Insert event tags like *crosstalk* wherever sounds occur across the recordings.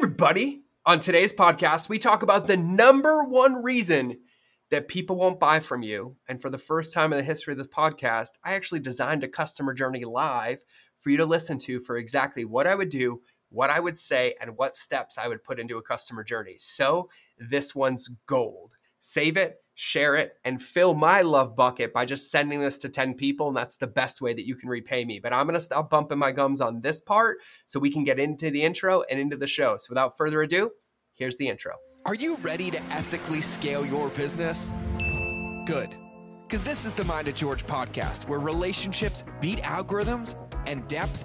everybody. On today's podcast, we talk about the number one reason that people won't buy from you. And for the first time in the history of this podcast, I actually designed a customer journey live for you to listen to for exactly what I would do, what I would say, and what steps I would put into a customer journey. So this one's gold. Save it, share it, and fill my love bucket by just sending this to 10 people. And that's the best way that you can repay me. But I'm going to stop bumping my gums on this part so we can get into the intro and into the show. So without further ado, here's the intro. Are you ready to ethically scale your business? Good. Because this is the Mind of George podcast, where relationships beat algorithms and depth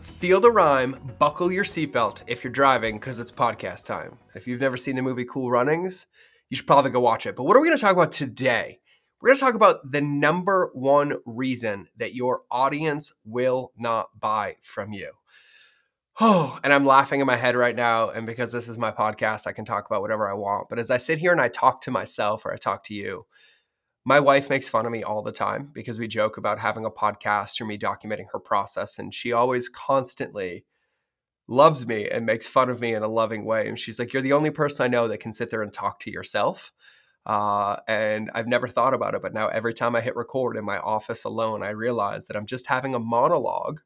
feel the rhyme, buckle your seatbelt if you're driving because it's podcast time. If you've never seen the movie Cool Runnings, you should probably go watch it. But what are we going to talk about today? We're going to talk about the number one reason that your audience will not buy from you. Oh, and I'm laughing in my head right now. And because this is my podcast, I can talk about whatever I want. But as I sit here and I talk to myself or I talk to you, my wife makes fun of me all the time because we joke about having a podcast or me documenting her process. And she always constantly loves me and makes fun of me in a loving way. And she's like, You're the only person I know that can sit there and talk to yourself. Uh, and I've never thought about it. But now every time I hit record in my office alone, I realize that I'm just having a monologue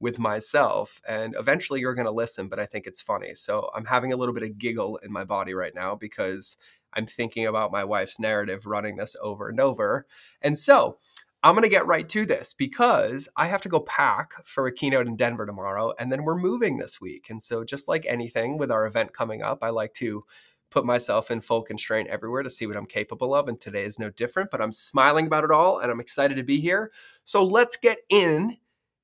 with myself. And eventually you're going to listen, but I think it's funny. So I'm having a little bit of giggle in my body right now because I'm thinking about my wife's narrative running this over and over. And so I'm going to get right to this because I have to go pack for a keynote in Denver tomorrow, and then we're moving this week. And so, just like anything with our event coming up, I like to put myself in full constraint everywhere to see what I'm capable of. And today is no different, but I'm smiling about it all and I'm excited to be here. So, let's get in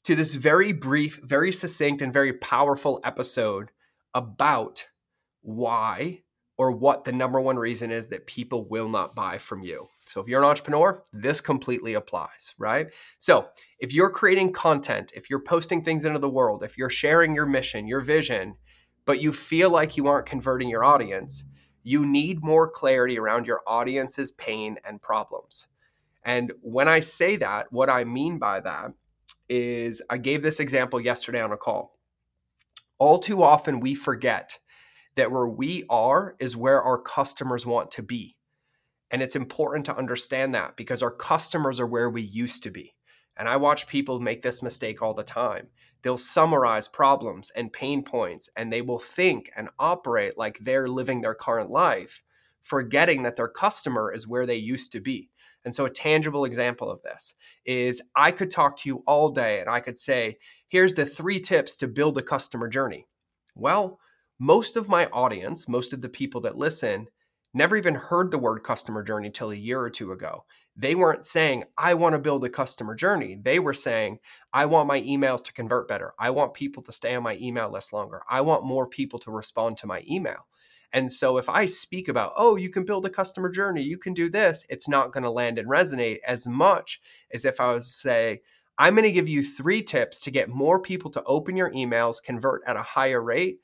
to this very brief, very succinct, and very powerful episode about why or what the number one reason is that people will not buy from you. So if you're an entrepreneur, this completely applies, right? So if you're creating content, if you're posting things into the world, if you're sharing your mission, your vision, but you feel like you aren't converting your audience, you need more clarity around your audience's pain and problems. And when I say that, what I mean by that is I gave this example yesterday on a call. All too often, we forget that where we are is where our customers want to be. And it's important to understand that because our customers are where we used to be. And I watch people make this mistake all the time. They'll summarize problems and pain points, and they will think and operate like they're living their current life, forgetting that their customer is where they used to be. And so, a tangible example of this is I could talk to you all day and I could say, here's the three tips to build a customer journey. Well, most of my audience, most of the people that listen, never even heard the word customer journey till a year or two ago. They weren't saying, I want to build a customer journey. They were saying, I want my emails to convert better. I want people to stay on my email list longer. I want more people to respond to my email. And so if I speak about, oh, you can build a customer journey, you can do this, it's not going to land and resonate as much as if I was to say, I'm going to give you three tips to get more people to open your emails, convert at a higher rate,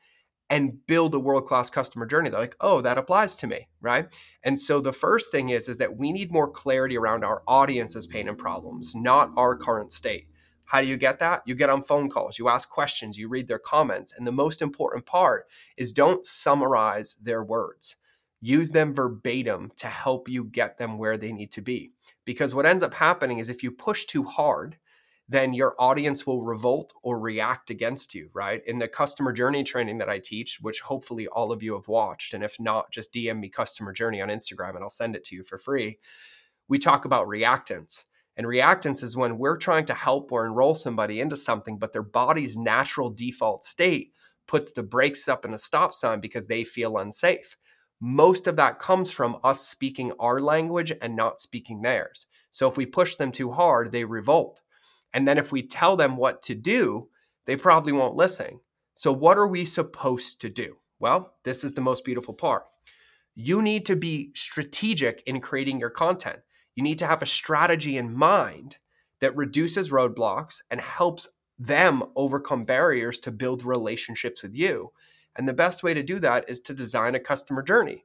and build a world-class customer journey. They're like oh that applies to me right? And so the first thing is is that we need more clarity around our audience's pain and problems not our current state. How do you get that? You get on phone calls you ask questions you read their comments and the most important part is don't summarize their words. Use them verbatim to help you get them where they need to be. Because what ends up happening is if you push too hard then your audience will revolt or react against you, right? In the customer journey training that I teach, which hopefully all of you have watched, and if not, just DM me customer journey on Instagram and I'll send it to you for free. We talk about reactance. And reactance is when we're trying to help or enroll somebody into something, but their body's natural default state puts the brakes up and a stop sign because they feel unsafe. Most of that comes from us speaking our language and not speaking theirs. So if we push them too hard, they revolt. And then if we tell them what to do, they probably won't listen. So, what are we supposed to do? Well, this is the most beautiful part. You need to be strategic in creating your content. You need to have a strategy in mind that reduces roadblocks and helps them overcome barriers to build relationships with you. And the best way to do that is to design a customer journey.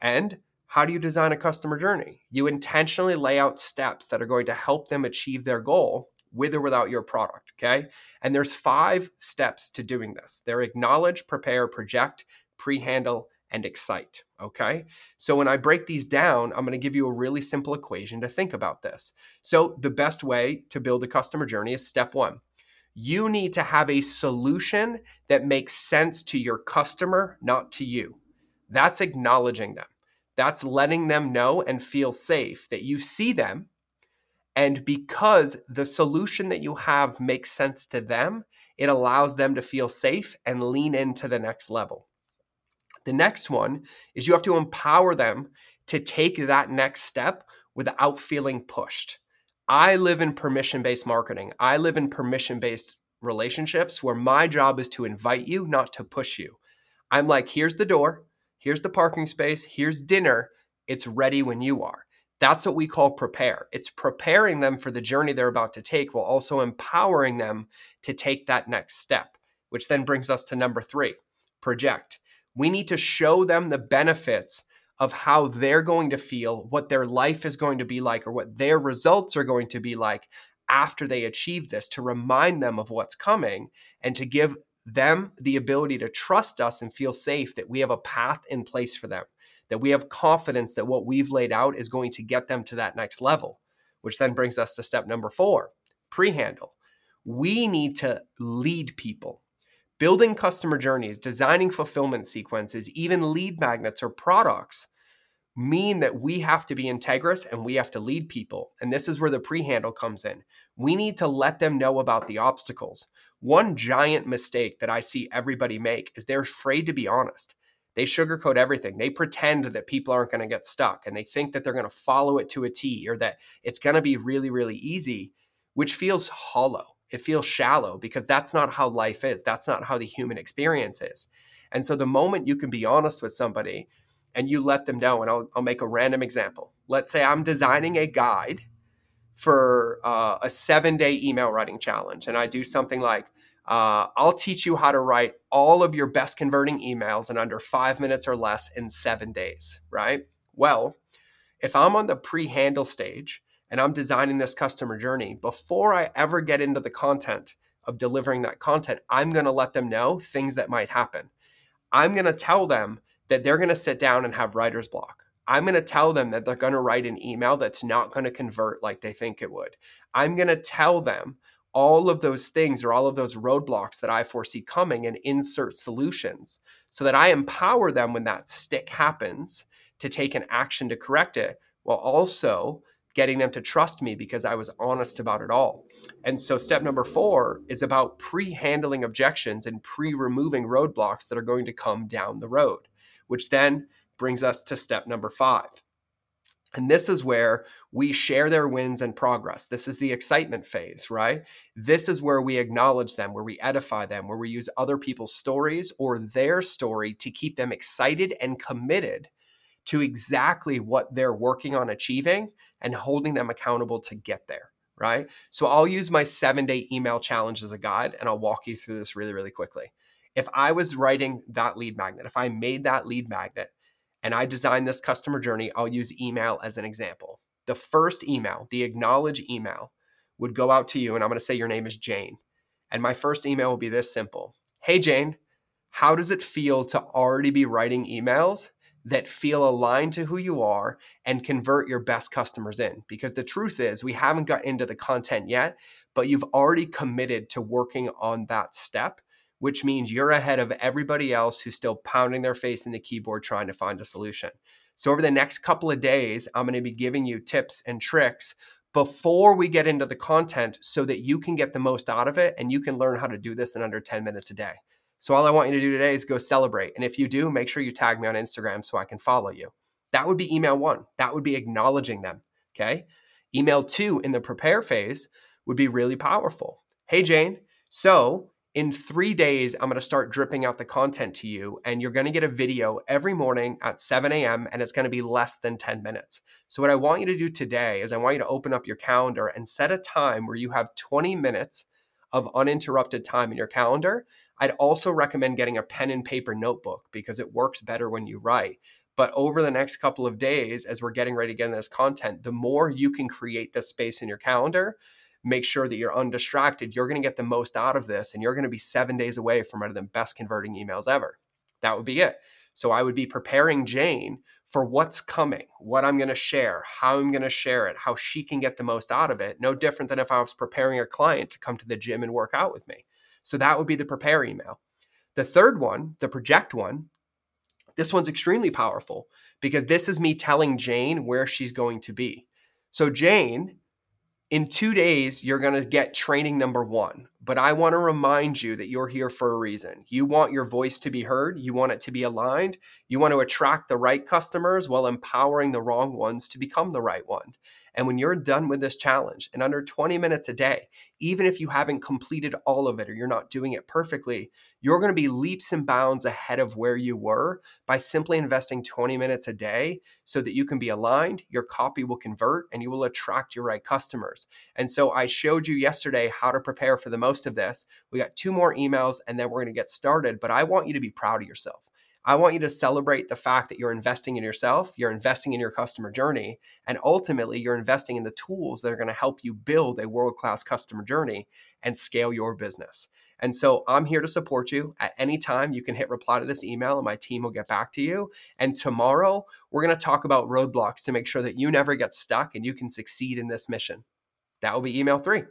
And how do you design a customer journey? You intentionally lay out steps that are going to help them achieve their goal with or without your product, okay? And there's five steps to doing this. They're acknowledge, prepare, project, pre-handle, and excite. Okay. So when I break these down, I'm going to give you a really simple equation to think about this. So the best way to build a customer journey is step one. You need to have a solution that makes sense to your customer, not to you. That's acknowledging them. That's letting them know and feel safe that you see them. And because the solution that you have makes sense to them, it allows them to feel safe and lean into the next level. The next one is you have to empower them to take that next step without feeling pushed. I live in permission based marketing. I live in permission based relationships where my job is to invite you, not to push you. I'm like, here's the door, here's the parking space, here's dinner. It's ready when you are. That's what we call prepare. It's preparing them for the journey they're about to take while also empowering them to take that next step, which then brings us to number three project. We need to show them the benefits of how they're going to feel, what their life is going to be like, or what their results are going to be like after they achieve this, to remind them of what's coming and to give them the ability to trust us and feel safe that we have a path in place for them, that we have confidence that what we've laid out is going to get them to that next level, which then brings us to step number four pre handle. We need to lead people building customer journeys, designing fulfillment sequences, even lead magnets or products mean that we have to be integrous and we have to lead people. And this is where the pre handle comes in. We need to let them know about the obstacles. One giant mistake that I see everybody make is they're afraid to be honest. They sugarcoat everything. They pretend that people aren't going to get stuck and they think that they're going to follow it to a T or that it's going to be really, really easy, which feels hollow it feels shallow because that's not how life is. That's not how the human experience is. And so the moment you can be honest with somebody and you let them know, and I'll, I'll make a random example. Let's say I'm designing a guide for uh, a seven day email writing challenge, and I do something like, uh, I'll teach you how to write all of your best converting emails in under five minutes or less in seven days, right? Well, if I'm on the pre handle stage and I'm designing this customer journey, before I ever get into the content of delivering that content, I'm going to let them know things that might happen. I'm going to tell them that they're going to sit down and have writer's block. I'm going to tell them that they're going to write an email that's not going to convert like they think it would. I'm going to tell them all of those things or all of those roadblocks that I foresee coming and insert solutions so that I empower them when that stick happens to take an action to correct it while also getting them to trust me because I was honest about it all. And so, step number four is about pre handling objections and pre removing roadblocks that are going to come down the road, which then brings us to step number five. And this is where we share their wins and progress. This is the excitement phase, right? This is where we acknowledge them, where we edify them, where we use other people's stories or their story to keep them excited and committed to exactly what they're working on achieving and holding them accountable to get there. Right. So I'll use my seven day email challenge as a guide and I'll walk you through this really, really quickly. If I was writing that lead magnet, if I made that lead magnet and I design this customer journey, I'll use email as an example. The first email, the acknowledge email, would go out to you, and I'm going to say your name is Jane. And my first email will be this simple Hey, Jane, how does it feel to already be writing emails that feel aligned to who you are and convert your best customers in. Because the truth is, we haven't got into the content yet, but you've already committed to working on that step, which means you're ahead of everybody else who's still pounding their face in the keyboard trying to find a solution. So, over the next couple of days, I'm going to be giving you tips and tricks before we get into the content so that you can get the most out of it and you can learn how to do this in under 10 minutes a day. So all I want you to do today is go celebrate. And if you do, make sure you tag me on Instagram so I can follow you. That would be email one. That would be acknowledging them. Okay. Email two in the prepare phase would be really powerful. Hey, Jane. So in three days, I'm going to start dripping out the content to you, and you're going to get a video every morning at 7 a.m., and it's going to be less than 10 minutes. So, what I want you to do today is I want you to open up your calendar and set a time where you have 20 minutes of uninterrupted time in your calendar. I'd also recommend getting a pen and paper notebook because it works better when you write. But over the next couple of days, as we're getting ready to get in this content, the more you can create this space in your calendar, make sure that you're undistracted, you're going to get the most out of this and you're going to be seven days away from one of the best converting emails ever. That would be it. So I would be preparing Jane for what's coming, what I'm going to share, how I'm going to share it, how she can get the most out of it. No different than if I was preparing a client to come to the gym and work out with me. So that would be the prepare email. The third one, the project one, this one's extremely powerful because this is me telling Jane where she's going to be. So, Jane in two days, you're going to get training number one. But I want to remind you that you're here for a reason. You want your voice to be heard, you want it to be aligned, you want to attract the right customers while empowering the wrong ones to become the right one. And when you're done with this challenge in under 20 minutes a day, even if you haven't completed all of it or you're not doing it perfectly, you're going to be leaps and bounds ahead of where you were by simply investing 20 minutes a day so that you can be aligned, your copy will convert, and you will attract your right customers. And so I showed you yesterday how to prepare for the most of this. We got two more emails and then we're going to get started, but I want you to be proud of yourself. I want you to celebrate the fact that you're investing in yourself, you're investing in your customer journey, and ultimately you're investing in the tools that are going to help you build a world class customer journey and scale your business. And so I'm here to support you at any time. You can hit reply to this email and my team will get back to you. And tomorrow, we're going to talk about roadblocks to make sure that you never get stuck and you can succeed in this mission. That will be email three,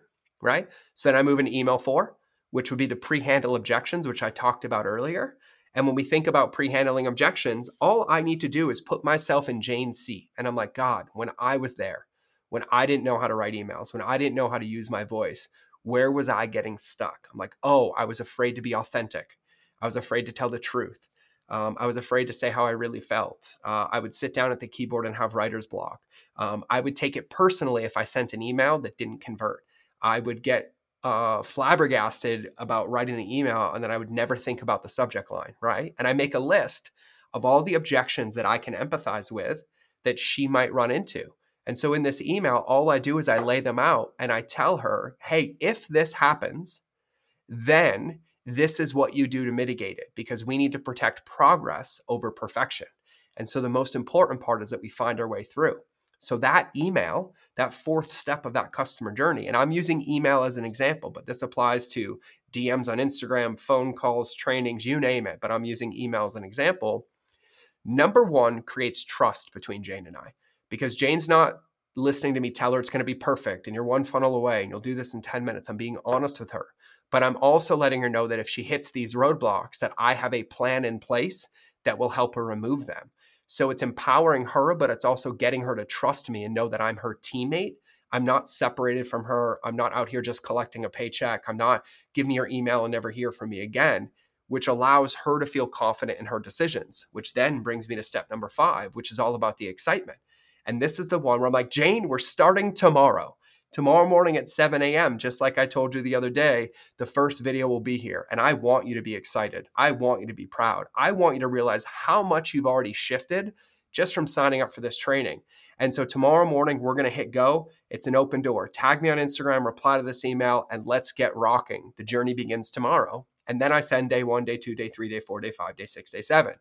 right? So then I move into email four, which would be the pre handle objections, which I talked about earlier. And when we think about pre handling objections, all I need to do is put myself in Jane's seat. And I'm like, God, when I was there, when I didn't know how to write emails, when I didn't know how to use my voice, where was I getting stuck? I'm like, oh, I was afraid to be authentic. I was afraid to tell the truth. Um, I was afraid to say how I really felt. Uh, I would sit down at the keyboard and have writer's block. Um, I would take it personally if I sent an email that didn't convert. I would get uh, flabbergasted about writing the email and then I would never think about the subject line, right? And I make a list of all the objections that I can empathize with that she might run into. And so in this email, all I do is I lay them out and I tell her, hey, if this happens, then this is what you do to mitigate it because we need to protect progress over perfection. And so the most important part is that we find our way through. So that email, that fourth step of that customer journey, and I'm using email as an example, but this applies to DMs on Instagram, phone calls, trainings, you name it, but I'm using email as an example. Number one creates trust between Jane and I because Jane's not listening to me tell her it's going to be perfect and you're one funnel away and you'll do this in 10 minutes. I'm being honest with her. But I'm also letting her know that if she hits these roadblocks, that I have a plan in place that will help her remove them. So it's empowering her, but it's also getting her to trust me and know that I'm her teammate. I'm not separated from her. I'm not out here just collecting a paycheck. I'm not give me your email and never hear from me again, which allows her to feel confident in her decisions, which then brings me to step number five, which is all about the excitement. And this is the one where I'm like, Jane, we're starting tomorrow. Tomorrow morning at 7 a.m., just like I told you the other day, the first video will be here. And I want you to be excited. I want you to be proud. I want you to realize how much you've already shifted just from signing up for this training. And so tomorrow morning, we're going to hit go. It's an open door. Tag me on Instagram, reply to this email, and let's get rocking. The journey begins tomorrow. And then I send day one, day two, day three, day four, day five, day six, day seven.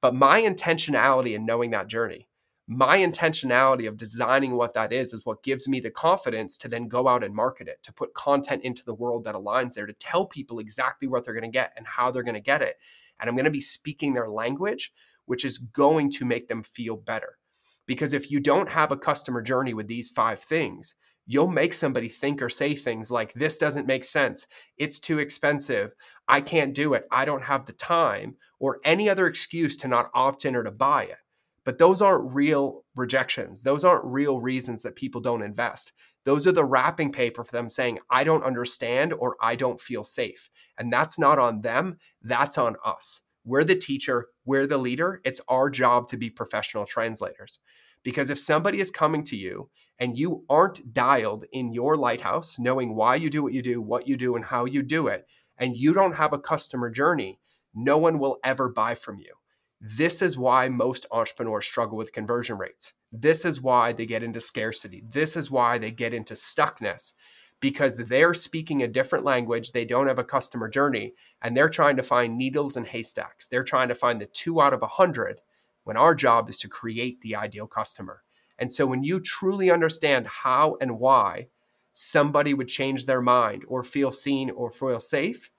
But my intentionality in knowing that journey my intentionality of designing what that is is what gives me the confidence to then go out and market it to put content into the world that aligns there to tell people exactly what they're going to get and how they're going to get it. And i'm going to be speaking their language which is going to make them feel better. Because if you don't have a customer journey with these five things you'll make somebody think or say things like this doesn't make sense. It's too expensive. I can't do it. I don't have the time or any other excuse to not opt in or to buy it but those aren't real rejections. Those aren't real reasons that people don't invest. Those are the wrapping paper for them saying, I don't understand or I don't feel safe. And that's not on them, that's on us. We're the teacher, we're the leader. It's our job to be professional translators. Because if somebody is coming to you and you aren't dialed in your lighthouse, knowing why you do what you do, what you do, and how you do it, and you don't have a customer journey, no one will ever buy from you. This is why most entrepreneurs struggle with conversion rates. This is why they get into scarcity. This is why they get into stuckness because they're speaking a different language. They don't have a customer journey and they're trying to find needles and haystacks. They're trying to find the two out of a hundred when our job is to create the ideal customer. And so when you truly understand how and why somebody would change their mind or feel seen or feel safe,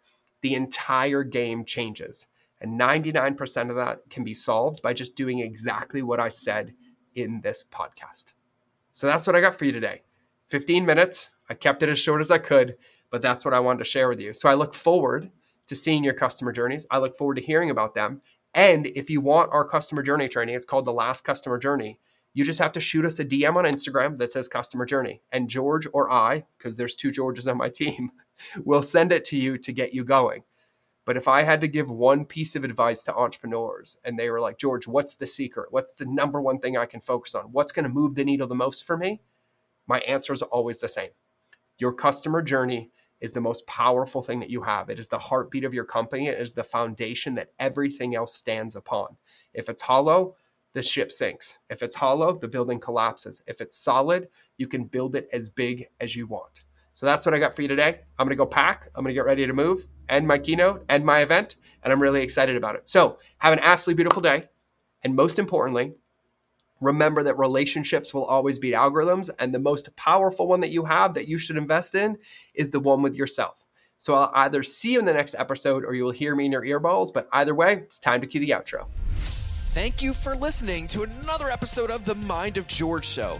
the entire game changes. And 99% of that can be solved by just doing exactly what I said in this podcast. So that's what I got for you today. 15 minutes. I kept it as short as I could, but that's what I wanted to share with you. So I look forward to seeing your customer journeys. I look forward to hearing about them. And if you want our customer journey training, it's called the last customer journey. You just have to shoot us a DM on Instagram that says customer journey. And George or I, because there's two Georges on my *laughs* team, will send it to you to get you going. But if I had to give one piece of advice to entrepreneurs and they were like, George, what's the secret? What's the number one thing I can focus on? What's going to move the needle the most for me? My answer is always the same. Your customer journey is the most powerful thing that you have. It is the heartbeat of your company. It is the foundation that everything else stands upon. If it's hollow, the ship sinks. If it's hollow, the building collapses. If it's solid, you can build it as big as you want. So that's what I got for you today. I'm going to go pack. I'm going to get ready to move, end my keynote, end my event, and I'm really excited about it. So have an absolutely beautiful day. And most importantly, remember that relationships will always beat algorithms. And the most powerful one that you have that you should invest in is the one with yourself. So I'll either see you in the next episode or you will hear me in your earballs. But either way, it's time to cue the outro. Thank you for listening to another episode of The Mind of George Show